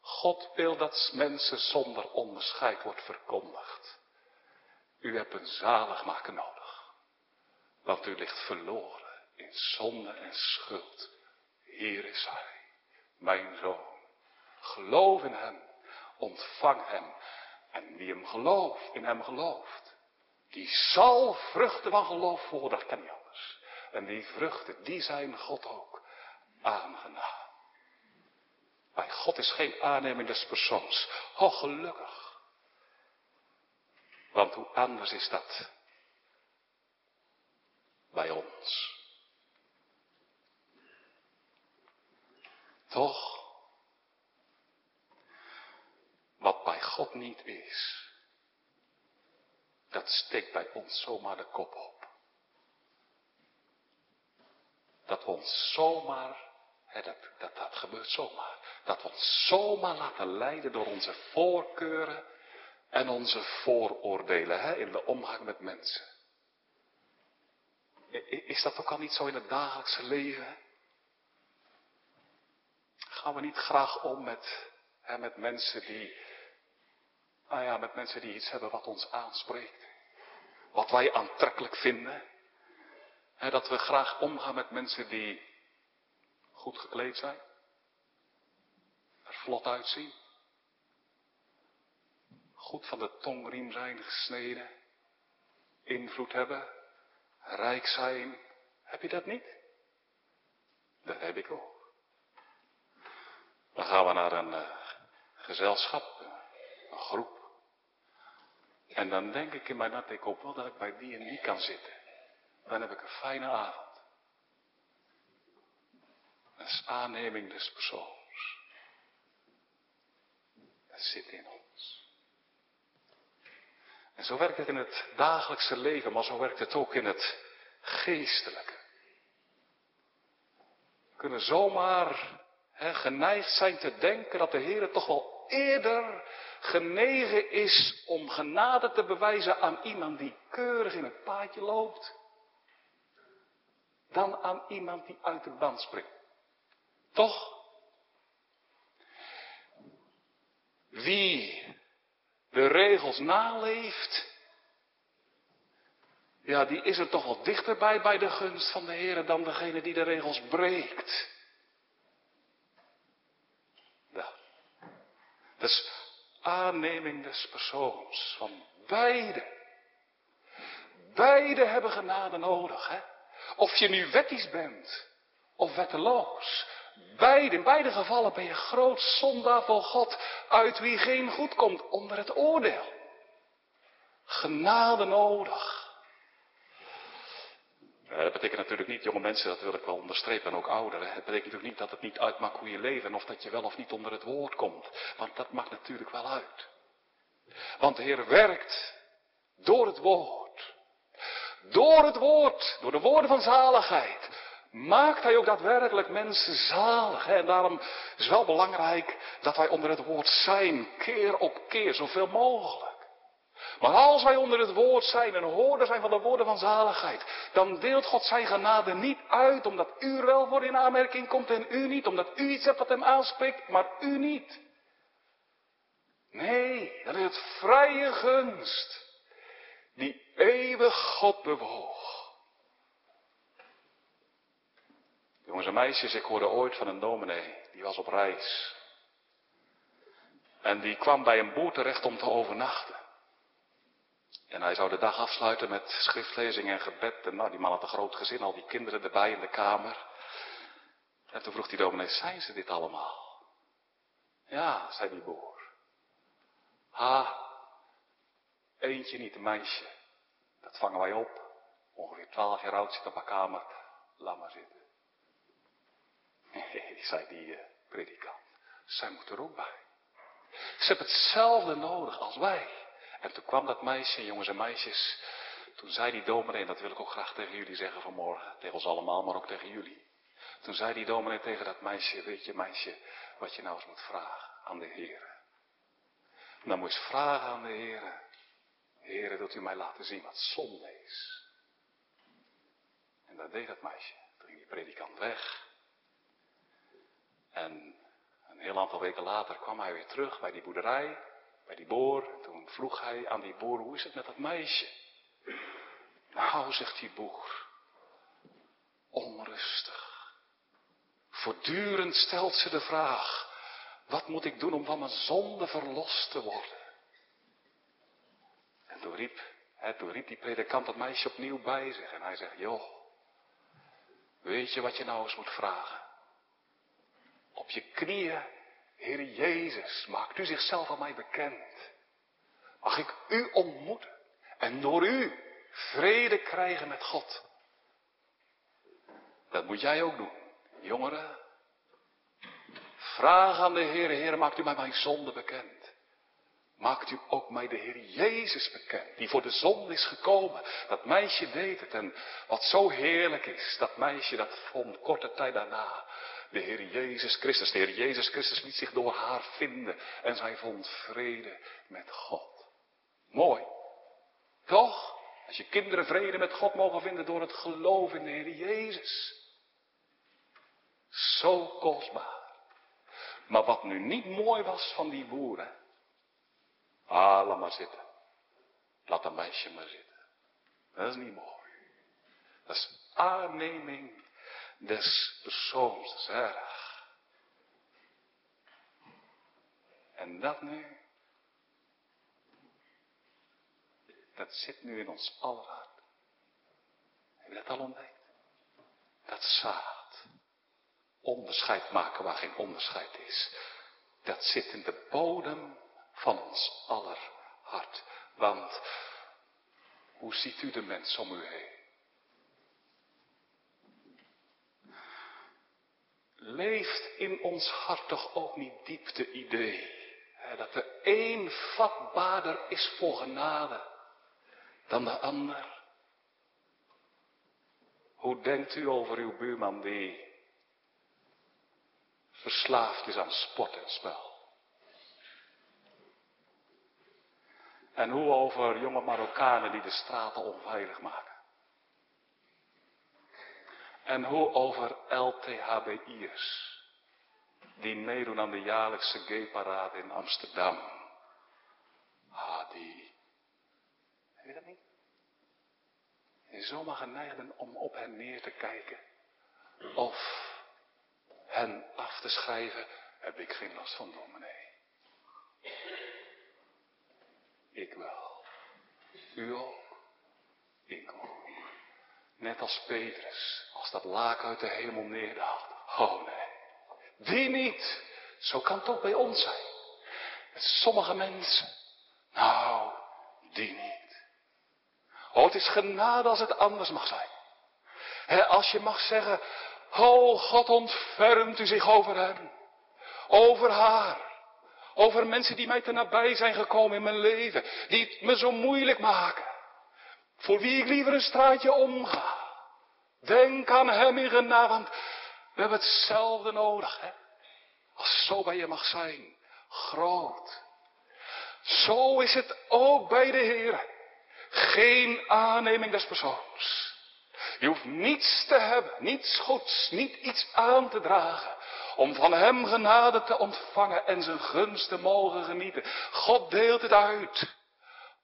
Speaker 1: God wil dat mensen zonder onderscheid wordt verkondigd. U hebt een zaligmaker nodig, want u ligt verloren in zonde en schuld. Hier is Hij, mijn zoon. Geloof in Hem, ontvang Hem en wie hem gelooft, in hem gelooft, die zal vruchten van geloof voor, dat kan anders. En die vruchten, die zijn God ook aangenaam. Bij God is geen aanneming des persoons. Oh, gelukkig. Want hoe anders is dat bij ons? Toch Wat bij God niet is, dat steekt bij ons zomaar de kop op. Dat we ons zomaar, hè, dat, dat, dat gebeurt zomaar, dat we ons zomaar laten leiden door onze voorkeuren en onze vooroordelen hè, in de omgang met mensen. Is dat ook al niet zo in het dagelijkse leven? Gaan we niet graag om met, hè, met mensen die nou ja, met mensen die iets hebben wat ons aanspreekt. Wat wij aantrekkelijk vinden. dat we graag omgaan met mensen die goed gekleed zijn. Er vlot uitzien. Goed van de tongriem zijn gesneden. Invloed hebben. Rijk zijn. Heb je dat niet? Dat heb ik ook. Dan gaan we naar een uh, gezelschap, een groep. En dan denk ik in mijn hart, ik hoop wel dat ik bij die en die kan zitten. Dan heb ik een fijne avond. Dat is aanneming des persoons. Dat zit in ons. En zo werkt het in het dagelijkse leven, maar zo werkt het ook in het geestelijke. We kunnen zomaar geneigd zijn te denken dat de Heer toch wel eerder genegen is om genade te bewijzen aan iemand die keurig in het paadje loopt, dan aan iemand die uit de band springt. Toch? Wie de regels naleeft, ja, die is er toch wel dichterbij bij de gunst van de Heer dan degene die de regels breekt. Ja. Dus aanneming des persoons. Van beide. Beide hebben genade nodig. Hè? Of je nu wettisch bent of wetteloos. Beide, in beide gevallen ben je groot zondaar voor God, uit wie geen goed komt, onder het oordeel. Genade nodig. Eh, dat betekent natuurlijk niet, jonge mensen, dat wil ik wel onderstrepen, en ook ouderen. Het betekent natuurlijk niet dat het niet uitmaakt hoe je leeft en of dat je wel of niet onder het woord komt. Want dat maakt natuurlijk wel uit. Want de Heer werkt door het woord. Door het woord, door de woorden van zaligheid, maakt Hij ook daadwerkelijk mensen zalig. En daarom is het wel belangrijk dat wij onder het woord zijn, keer op keer, zoveel mogelijk. Maar als wij onder het woord zijn en hoorder zijn van de woorden van zaligheid, dan deelt God zijn genade niet uit omdat u er wel voor in aanmerking komt en u niet, omdat u iets hebt wat hem aanspreekt, maar u niet. Nee, dat is het vrije gunst die eeuwig God bewoog. Jongens en meisjes, ik hoorde ooit van een dominee, die was op reis. En die kwam bij een boer terecht om te overnachten. En hij zou de dag afsluiten met schriftlezing en gebed. En nou, die man had een groot gezin, al die kinderen erbij in de kamer. En toen vroeg die dominee, zijn ze dit allemaal? Ja, zei die boer. Ha, eentje niet, een meisje. Dat vangen wij op. Ongeveer twaalf jaar oud zit op haar kamer. Laat maar zitten. Nee, zei die uh, predikant. Zij moet er ook bij. Ze hebben hetzelfde nodig als wij. En toen kwam dat meisje, jongens en meisjes. Toen zei die dominee, en dat wil ik ook graag tegen jullie zeggen vanmorgen. Tegen ons allemaal, maar ook tegen jullie. Toen zei die dominee tegen dat meisje, weet je meisje, wat je nou eens moet vragen aan de Heer. Dan moet je vragen aan de Heer. Heer, wilt u mij laten zien wat zonde is? En dat deed dat meisje. Toen ging die predikant weg. En een heel aantal weken later kwam hij weer terug bij die boerderij, bij die boer. En toen vroeg hij aan die boer, hoe is het met dat meisje? Nou, zegt die boer, onrustig. Voortdurend stelt ze de vraag, wat moet ik doen om van mijn zonde verlost te worden? En toen riep, hè, toen riep die predikant dat meisje opnieuw bij zich. En hij zegt, joh, weet je wat je nou eens moet vragen? Op je knieën, Heer Jezus, maakt u zichzelf aan mij bekend. Mag ik u ontmoeten en door u vrede krijgen met God. Dat moet jij ook doen, jongeren. Vraag aan de Heer, Heer, maakt u mij mijn zonde bekend. Maakt u ook mij de Heer Jezus bekend, die voor de zonde is gekomen. Dat meisje deed het en wat zo heerlijk is, dat meisje dat vond korte tijd daarna de Heer Jezus Christus. De Heer Jezus Christus liet zich door haar vinden en zij vond vrede met God. Mooi. Toch? Als je kinderen vrede met God mogen vinden door het geloof in de Heer Jezus. Zo kostbaar. Maar wat nu niet mooi was van die boeren. Ah, laat maar zitten. Laat dat meisje maar zitten. Dat is niet mooi. Dat is aanneming des persoons. Erg. En dat nu. Dat zit nu in ons aller hart. Heb je dat al ontdekt? Dat zaad onderscheid maken waar geen onderscheid is. Dat zit in de bodem van ons aller hart. Want hoe ziet u de mens om u heen? Leeft in ons hart toch ook niet diep de idee hè, dat er één vatbaarder is voor genade dan de ander? Hoe denkt u over uw buurman die verslaafd is aan sport en spel. En hoe over jonge Marokkanen die de straten onveilig maken. En hoe over LTHBI'ers die meedoen aan de jaarlijkse gayparade in Amsterdam. Ah, die. Heb je dat niet? Je zomaar geneigd om op hen neer te kijken. Of hen af te schrijven, heb ik geen last van dominee. Ik wel. U ook. Ik ook. Net als Petrus, als dat laak uit de hemel neerdaalt. Oh nee, Die niet. Zo kan het ook bij ons zijn. Met sommige mensen. Nou, die niet. Oh, het is genade als het anders mag zijn. als je mag zeggen, oh God ontfermt u zich over hem. Over haar. Over mensen die mij te nabij zijn gekomen in mijn leven. Die het me zo moeilijk maken. Voor wie ik liever een straatje omga. Denk aan hem in genade, want we hebben hetzelfde nodig. Hè? Als zo bij je mag zijn. Groot. Zo is het ook bij de Heer. Geen aanneming des persoons. Je hoeft niets te hebben, niets goeds, niet iets aan te dragen. Om van hem genade te ontvangen en zijn gunst te mogen genieten. God deelt het uit.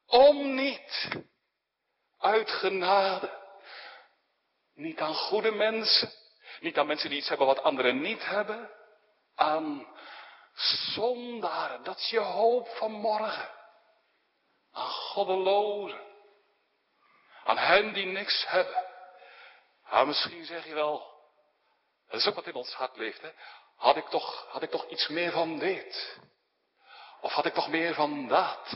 Speaker 1: Om niet. Uit genade. Niet aan goede mensen. Niet aan mensen die iets hebben wat anderen niet hebben. Aan zondaren. Dat is je hoop van morgen. Aan goddelozen. Aan hen die niks hebben. Ah, misschien zeg je wel. Dat is ook wat in ons hart leeft. Hè? Had, ik toch, had ik toch iets meer van dit? Of had ik toch meer van dat?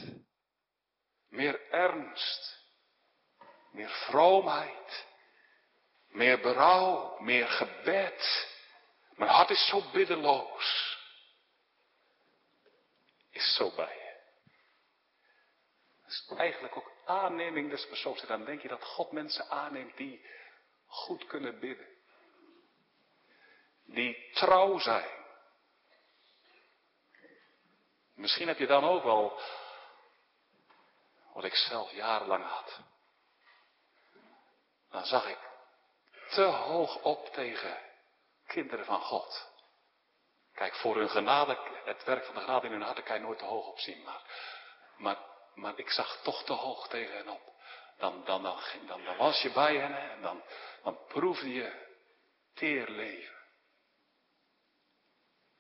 Speaker 1: Meer ernst. Meer vroomheid. Meer berouw. Meer gebed. Mijn hart is zo biddeloos. Is zo bij je. Dat is eigenlijk ook aanneming des persoons. En dan denk je dat God mensen aanneemt die goed kunnen bidden. Die trouw zijn. Misschien heb je dan ook wel wat ik zelf jarenlang had. Dan zag ik te hoog op tegen kinderen van God. Kijk, voor hun genade, het werk van de genade in hun hart, kan je nooit te hoog op zien. Maar, maar, maar ik zag toch te hoog tegen hen op. Dan, dan, dan, dan, dan was je bij hen en dan, dan proefde je teer leven.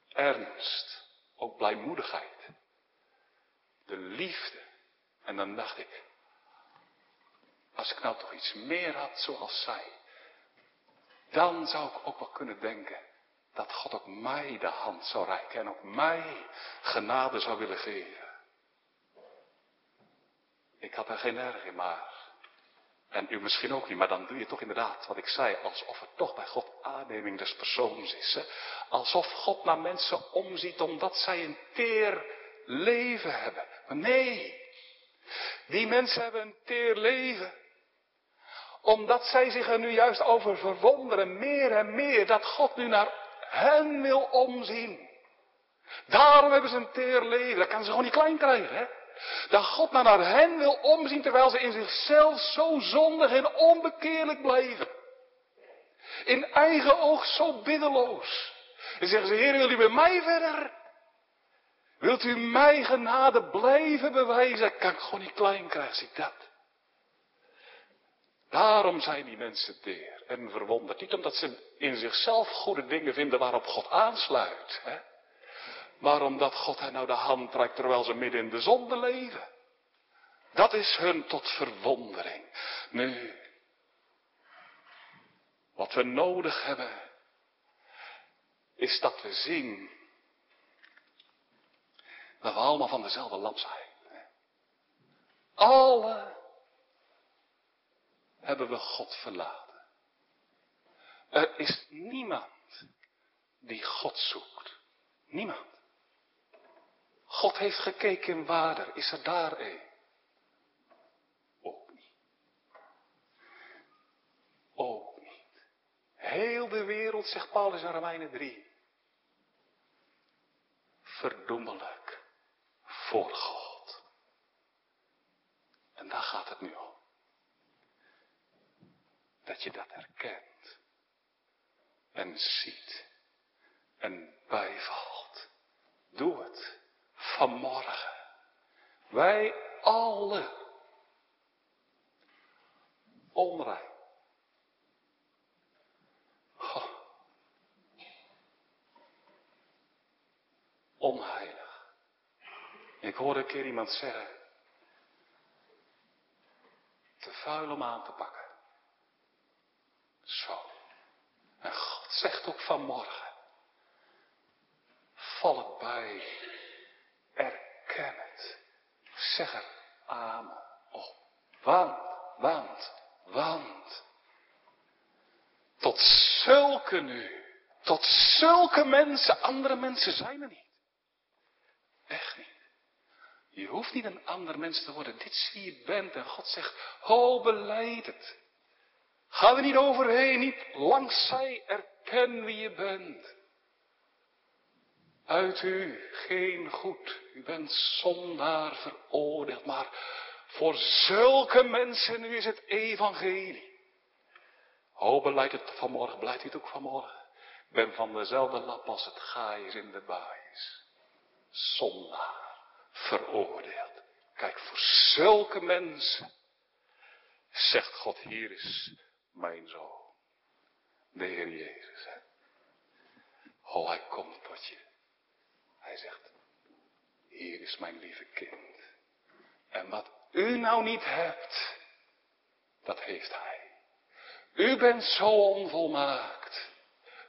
Speaker 1: Ernst, ook blijmoedigheid. De liefde. En dan dacht ik, als ik nou toch iets meer had zoals zij, dan zou ik ook wel kunnen denken dat God ook mij de hand zou reiken en ook mij genade zou willen geven. Ik had er geen erg in, maar en u misschien ook niet, maar dan doe je toch inderdaad wat ik zei, alsof het toch bij God aanneming des persoons is. Alsof God naar mensen omziet omdat zij een teer leven hebben. Maar nee, die mensen hebben een teer leven. Omdat zij zich er nu juist over verwonderen, meer en meer, dat God nu naar hen wil omzien. Daarom hebben ze een teer leven. Dat kan ze gewoon niet klein krijgen, hè? Dat God maar naar hen wil omzien terwijl ze in zichzelf zo zondig en onbekeerlijk blijven. In eigen oog zo biddeloos. En zeggen ze, Heer, wil u bij mij verder? Wilt u mij genade blijven bewijzen? Kan ik gewoon niet klein krijgen, zie ik dat. Daarom zijn die mensen teer en verwonderd. Niet omdat ze in zichzelf goede dingen vinden waarop God aansluit. Hè? Maar omdat God hen nou de hand trekt terwijl ze midden in de zonde leven. Dat is hun tot verwondering. Nu, wat we nodig hebben, is dat we zien dat we allemaal van dezelfde lap zijn. Alle hebben we God verlaten. Er is niemand die God zoekt. Niemand. God heeft gekeken waar er, is er daar een? Ook niet. Ook niet. Heel de wereld, zegt Paulus in Romeinen 3, verdoemelijk voor God. En daar gaat het nu om. Dat je dat herkent en ziet en bijvalt. Doe het vanmorgen. Wij alle. Onrein. Onheilig. Ik hoorde een keer iemand zeggen. Te vuil om aan te pakken. Zo. En God zegt ook vanmorgen. val het bij. Erken het. Zeg er amen op. Want, want, want. Tot zulke nu, tot zulke mensen, andere mensen zijn er niet. Echt niet. Je hoeft niet een ander mens te worden. Dit is wie je bent. En God zegt, ho, beleid het. Ga er niet overheen, niet langs zij, erken wie je bent. Uit u geen goed, u bent zondaar veroordeeld, maar voor zulke mensen nu is het evangelie. O, beleid het vanmorgen, beleid het ook vanmorgen. Ik ben van dezelfde lap als het gaaiers in de baais. Zondaar, veroordeeld. Kijk, voor zulke mensen zegt God, hier is mijn zoon. De Heer Jezus. Hè? Oh, hij komt tot je. Hij zegt, hier is mijn lieve kind. En wat u nou niet hebt, dat heeft hij. U bent zo onvolmaakt.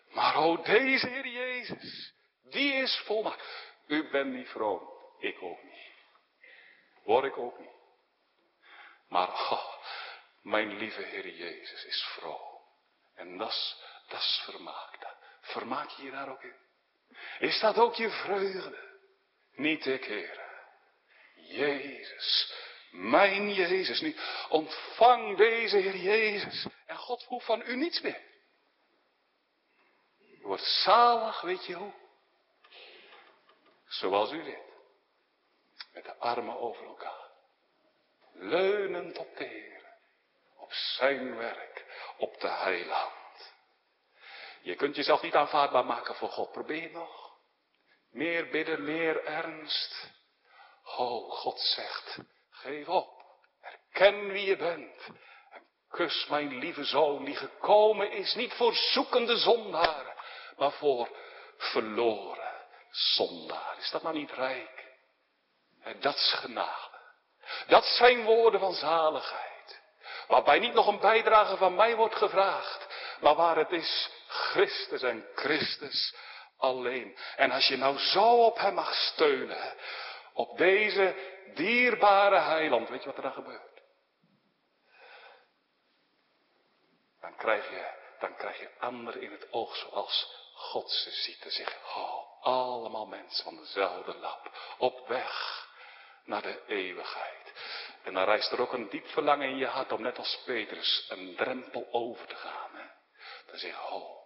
Speaker 1: Maar oh, deze Heer Jezus, die is volmaakt. U bent niet vroom, ik ook niet. Word ik ook niet. Maar oh, mijn lieve Heer Jezus is vroom. En dat is vermaak. Vermaak je je daar ook in? Is dat ook je vreugde? Niet ik, Heer. Jezus, mijn Jezus niet. Ontvang deze Heer Jezus. En God hoeft van u niets meer. U wordt zalig, weet je hoe? Zoals u dit. Met de armen over elkaar. Leunend op de Heer. Zijn werk. Op de heiland. Je kunt jezelf niet aanvaardbaar maken voor God. Probeer nog. Meer bidden, meer ernst. Oh, God zegt, geef op. Erken wie je bent. En kus mijn lieve zoon die gekomen is, niet voor zoekende zondaren, maar voor verloren zondaar. Is dat nou niet rijk? Dat is genade. Dat zijn woorden van zaligheid. Waarbij niet nog een bijdrage van mij wordt gevraagd, maar waar het is Christus en Christus alleen. En als je nou zo op hem mag steunen, op deze dierbare heiland, weet je wat er dan gebeurt? Dan krijg je, dan krijg je anderen in het oog zoals God ze ziet. En zeggen, oh, allemaal mensen van dezelfde lap, op weg naar de eeuwigheid. En dan rijst er ook een diep verlangen in je hart om net als Petrus een drempel over te gaan. Hè? Dan zeg je, oh,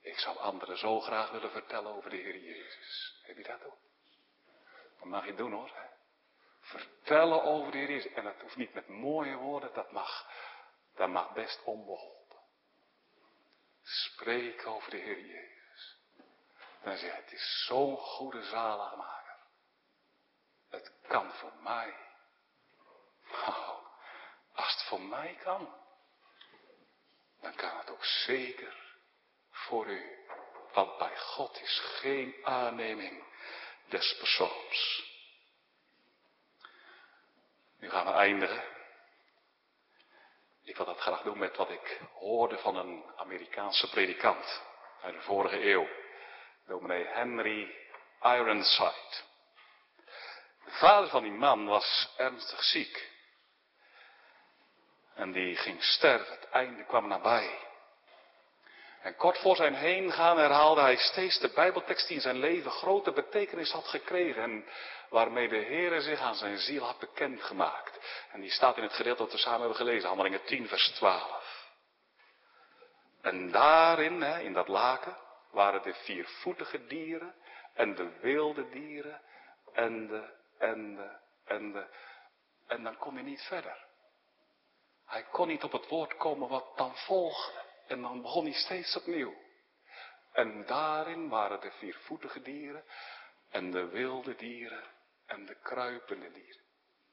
Speaker 1: ik zou anderen zo graag willen vertellen over de Heer Jezus. Heb je dat ook? Dat mag je doen hoor. Hè? Vertellen over de Heer Jezus. En dat hoeft niet met mooie woorden, dat mag, dat mag best onbeholpen. Spreek over de Heer Jezus. Dan zeg je, het is zo'n goede zaligmaker. Het kan voor mij. Nou, als het voor mij kan, dan kan het ook zeker voor u. Want bij God is geen aanneming des persoons. Nu gaan we eindigen. Ik wil dat graag doen met wat ik hoorde van een Amerikaanse predikant uit de vorige eeuw. Dominee Henry Ironside. De vader van die man was ernstig ziek. En die ging sterven. Het einde kwam nabij. En kort voor zijn heen gaan herhaalde hij steeds de Bijbeltekst die in zijn leven grote betekenis had gekregen. En waarmee de Heere zich aan zijn ziel had bekendgemaakt. En die staat in het gedeelte dat we samen hebben gelezen, Handelingen 10 vers 12. En daarin, hè, in dat laken, waren de viervoetige dieren en de wilde dieren en de, en de, en de, en dan kon hij niet verder. Hij kon niet op het woord komen wat dan volgde. En dan begon hij steeds opnieuw. En daarin waren de viervoetige dieren en de wilde dieren en de kruipende dieren.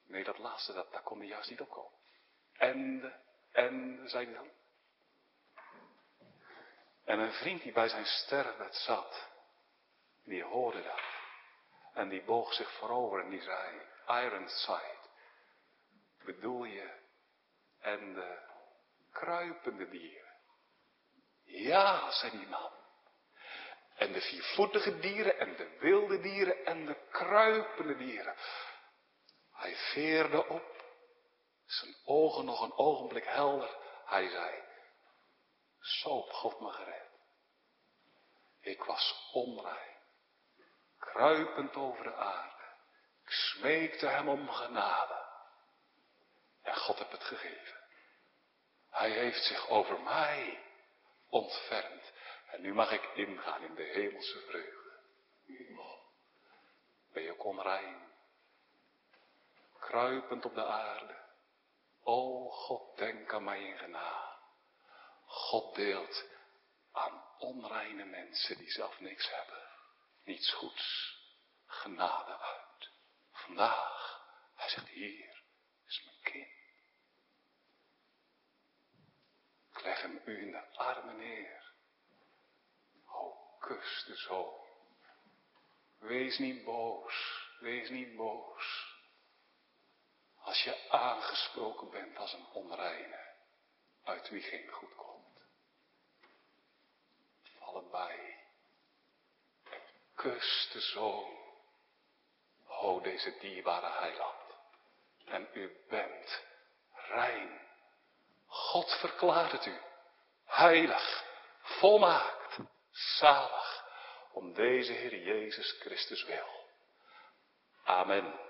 Speaker 1: Nee, dat laatste, dat, daar kon hij juist niet op komen. En en zei hij dan. En een vriend die bij zijn sterfbed zat, die hoorde dat. En die boog zich voorover en die zei, Ironside, bedoel je, en de kruipende dieren. Ja, zei die man. En de viervoetige dieren en de wilde dieren en de kruipende dieren. Hij veerde op, zijn ogen nog een ogenblik helder. Hij zei, zo op God me gered. Ik was onrein, kruipend over de aarde. Ik smeekte hem om genade. En God heeft het gegeven. Hij heeft zich over mij ontfermd. En nu mag ik ingaan in de hemelse vreugde. Ben je ook onrein? Kruipend op de aarde. O God, denk aan mij in genade. God deelt aan onreine mensen die zelf niks hebben, niets goeds, genade uit. Vandaag, hij zegt hier is mijn kind. Ik leg hem u in de armen neer. O, kus de zoon. Wees niet boos, wees niet boos. Als je aangesproken bent als een onreine, uit wie geen goed komt. Vallen bij. Kus de zoon. O deze dierbare heiland. En u bent rein. God verklaart het u. Heilig. Volmaakt. Zalig. Om deze Heer Jezus Christus wil. Amen.